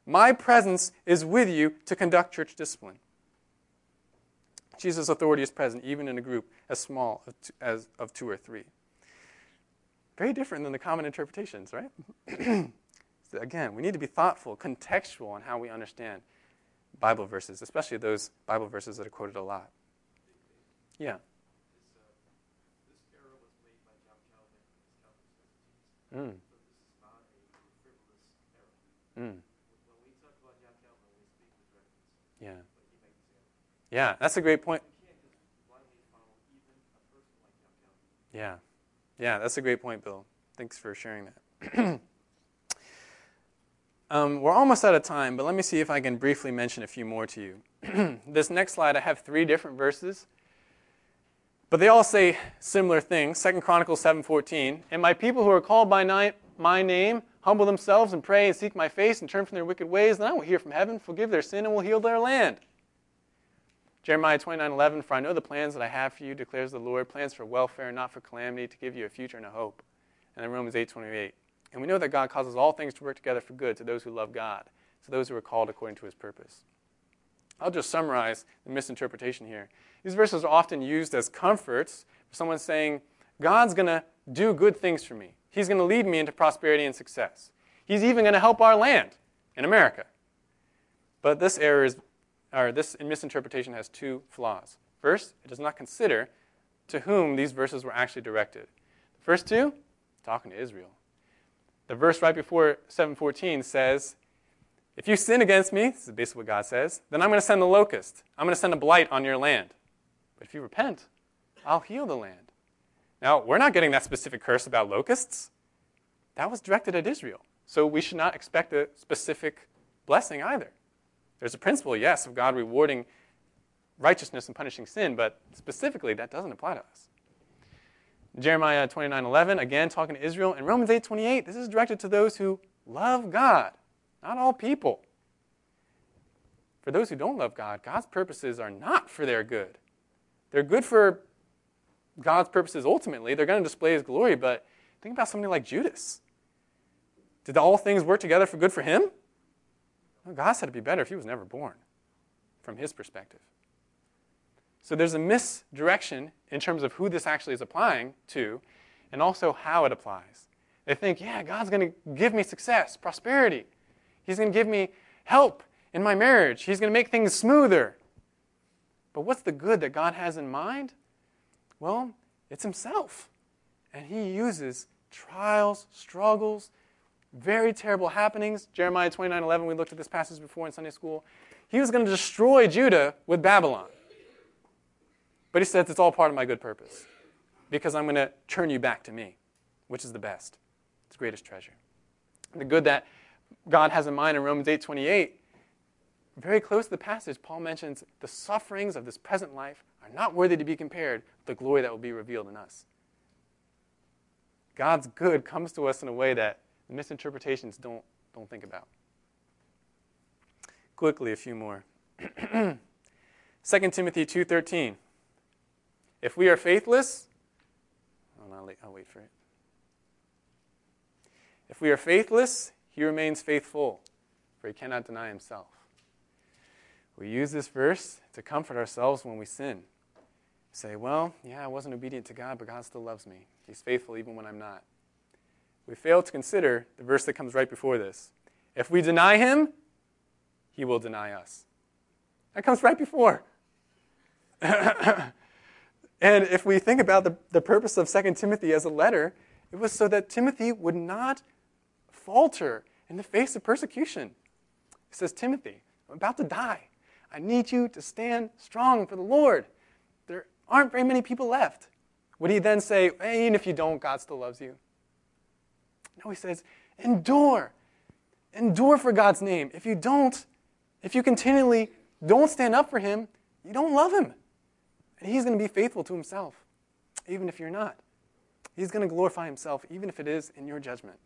My presence is with you to conduct church discipline. Jesus' authority is present even in a group as small as of two or three. Very different than the common interpretations, right? again, we need to be thoughtful, contextual on how we understand Bible verses, especially those Bible verses that are quoted a lot. Yeah. Mm. So this is not a frivolous error. Mm. When we talk about John Calvin, we speak with reference, Yeah. but he makes error. Yeah, that's a great point. You can't just blindly follow even a person like John Calvin. Yeah. Yeah, that's a great point, Bill. Thanks for sharing that. um, we're almost out of time, but let me see if I can briefly mention a few more to you. this next slide, I have three different verses, but they all say similar things. Second Chronicles 7.14, And my people who are called by my name humble themselves and pray and seek my face and turn from their wicked ways, then I will hear from heaven, forgive their sin, and will heal their land. Jeremiah 29:11 For I know the plans that I have for you declares the Lord plans for welfare not for calamity to give you a future and a hope. And then Romans 8:28 And we know that God causes all things to work together for good to those who love God to those who are called according to his purpose. I'll just summarize the misinterpretation here. These verses are often used as comforts for someone saying God's going to do good things for me. He's going to lead me into prosperity and success. He's even going to help our land in America. But this error is or this misinterpretation has two flaws. First, it does not consider to whom these verses were actually directed. The first two, talking to Israel. The verse right before 714 says, If you sin against me, this is basically what God says, then I'm going to send the locust. I'm going to send a blight on your land. But if you repent, I'll heal the land. Now, we're not getting that specific curse about locusts. That was directed at Israel. So we should not expect a specific blessing either. There's a principle, yes, of God rewarding righteousness and punishing sin, but specifically that doesn't apply to us. Jeremiah 29:11 again talking to Israel, and Romans 8:28 this is directed to those who love God, not all people. for those who don't love God, God's purposes are not for their good. They're good for God's purposes ultimately. They're going to display his glory, but think about somebody like Judas. Did all things work together for good for him? God said it'd be better if he was never born, from his perspective. So there's a misdirection in terms of who this actually is applying to, and also how it applies. They think, yeah, God's going to give me success, prosperity. He's going to give me help in my marriage. He's going to make things smoother. But what's the good that God has in mind? Well, it's Himself. And He uses trials, struggles, very terrible happenings. Jeremiah 29 11, we looked at this passage before in Sunday school. He was going to destroy Judah with Babylon. But He says it's all part of my good purpose because I'm going to turn you back to me, which is the best. It's greatest treasure. The good that God has in mind in Romans 8 28 very close to the passage, Paul mentions the sufferings of this present life are not worthy to be compared with the glory that will be revealed in us. God's good comes to us in a way that misinterpretations don't, don't think about. Quickly, a few more. 2 Timothy 2.13. If we are faithless, oh, I'll wait for it. If we are faithless, he remains faithful, for he cannot deny himself. We use this verse to comfort ourselves when we sin. Say, well, yeah, I wasn't obedient to God, but God still loves me. He's faithful even when I'm not. We fail to consider the verse that comes right before this. If we deny him, he will deny us. That comes right before. and if we think about the, the purpose of 2 Timothy as a letter, it was so that Timothy would not falter in the face of persecution. He says, Timothy, I'm about to die. I need you to stand strong for the Lord. There aren't very many people left. Would he then say, hey, even if you don't, God still loves you? No, he says, endure. Endure for God's name. If you don't, if you continually don't stand up for him, you don't love him. He's going to be faithful to himself, even if you're not. He's going to glorify himself, even if it is in your judgment.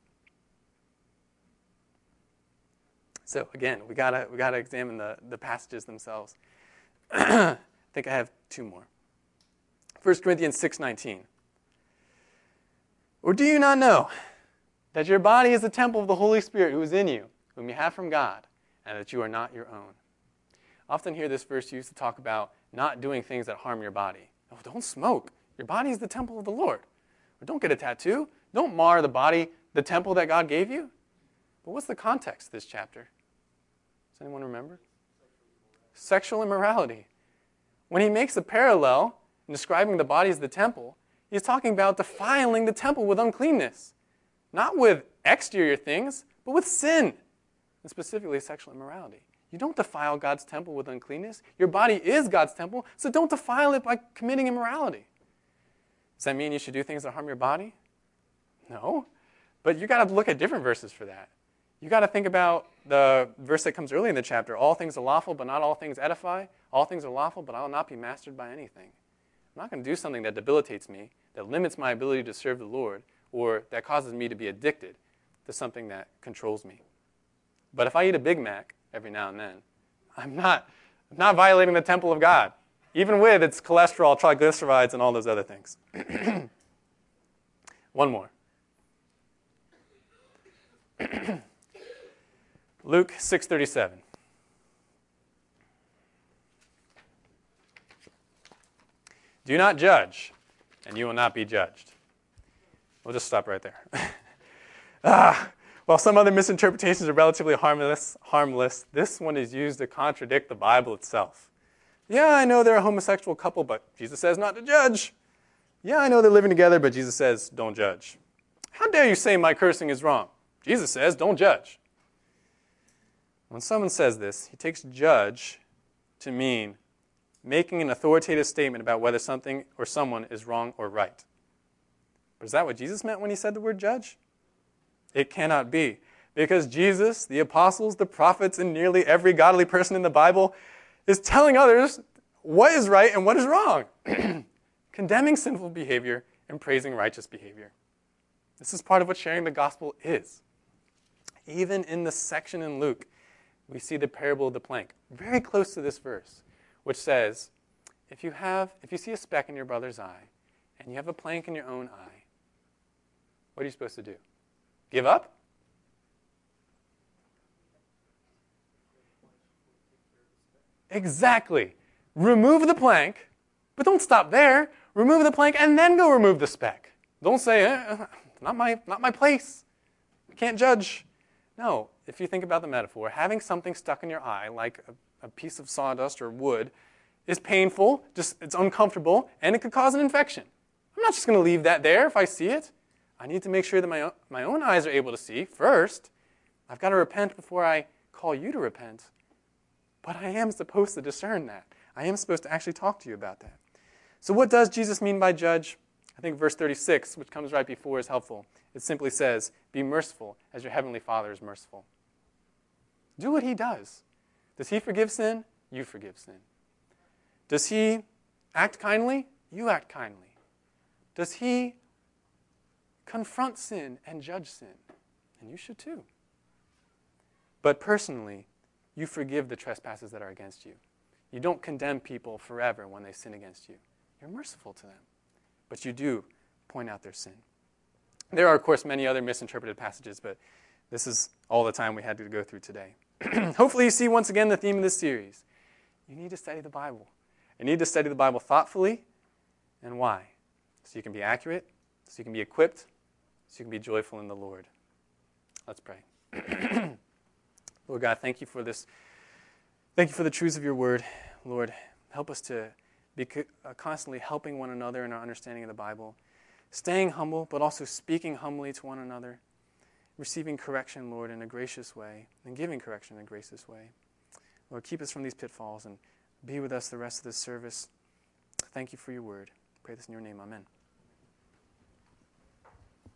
So again, we gotta we gotta examine the, the passages themselves. I think I have two more. 1 Corinthians 6:19. Or do you not know that your body is the temple of the Holy Spirit who is in you, whom you have from God, and that you are not your own? Often hear this verse used to talk about not doing things that harm your body. Don't smoke. Your body is the temple of the Lord. Or don't get a tattoo. Don't mar the body, the temple that God gave you. But what's the context of this chapter? Does anyone remember? Sexual immorality. When he makes a parallel in describing the body as the temple, he's talking about defiling the temple with uncleanness. Not with exterior things, but with sin, and specifically sexual immorality. You don't defile God's temple with uncleanness. Your body is God's temple, so don't defile it by committing immorality. Does that mean you should do things that harm your body? No. But you got to look at different verses for that you got to think about the verse that comes early in the chapter all things are lawful, but not all things edify. All things are lawful, but I will not be mastered by anything. I'm not going to do something that debilitates me, that limits my ability to serve the Lord, or that causes me to be addicted to something that controls me. But if I eat a Big Mac every now and then, I'm not, I'm not violating the temple of God, even with its cholesterol, triglycerides, and all those other things. One more. Luke 6:37. Do not judge, and you will not be judged. We'll just stop right there. ah, while some other misinterpretations are relatively harmless, harmless, this one is used to contradict the Bible itself. Yeah, I know they're a homosexual couple, but Jesus says not to judge. Yeah, I know they're living together, but Jesus says don't judge. How dare you say my cursing is wrong? Jesus says don't judge. When someone says this, he takes judge to mean making an authoritative statement about whether something or someone is wrong or right. But is that what Jesus meant when he said the word judge? It cannot be. Because Jesus, the apostles, the prophets, and nearly every godly person in the Bible is telling others what is right and what is wrong, condemning sinful behavior and praising righteous behavior. This is part of what sharing the gospel is. Even in the section in Luke we see the parable of the plank, very close to this verse, which says, if you have if you see a speck in your brother's eye and you have a plank in your own eye, what are you supposed to do? Give up? Exactly. Remove the plank, but don't stop there. Remove the plank and then go remove the speck. Don't say, eh, not my, not my place. I can't judge. No, if you think about the metaphor, having something stuck in your eye, like a, a piece of sawdust or wood, is painful, just it's uncomfortable, and it could cause an infection. I'm not just going to leave that there if I see it. I need to make sure that my own, my own eyes are able to see first. I've got to repent before I call you to repent. But I am supposed to discern that. I am supposed to actually talk to you about that. So, what does Jesus mean by judge? I think verse 36, which comes right before, is helpful. It simply says, Be merciful as your heavenly Father is merciful. Do what he does. Does he forgive sin? You forgive sin. Does he act kindly? You act kindly. Does he confront sin and judge sin? And you should too. But personally, you forgive the trespasses that are against you. You don't condemn people forever when they sin against you. You're merciful to them. But you do point out their sin. There are, of course, many other misinterpreted passages, but this is all the time we had to go through today. Hopefully, you see once again the theme of this series. You need to study the Bible. You need to study the Bible thoughtfully. And why? So you can be accurate, so you can be equipped, so you can be joyful in the Lord. Let's pray. Lord God, thank you for this. Thank you for the truths of your word. Lord, help us to be uh, constantly helping one another in our understanding of the Bible, staying humble, but also speaking humbly to one another, receiving correction, Lord, in a gracious way, and giving correction in a gracious way. Lord, keep us from these pitfalls and be with us the rest of this service. Thank you for your word. Pray this in your name. Amen.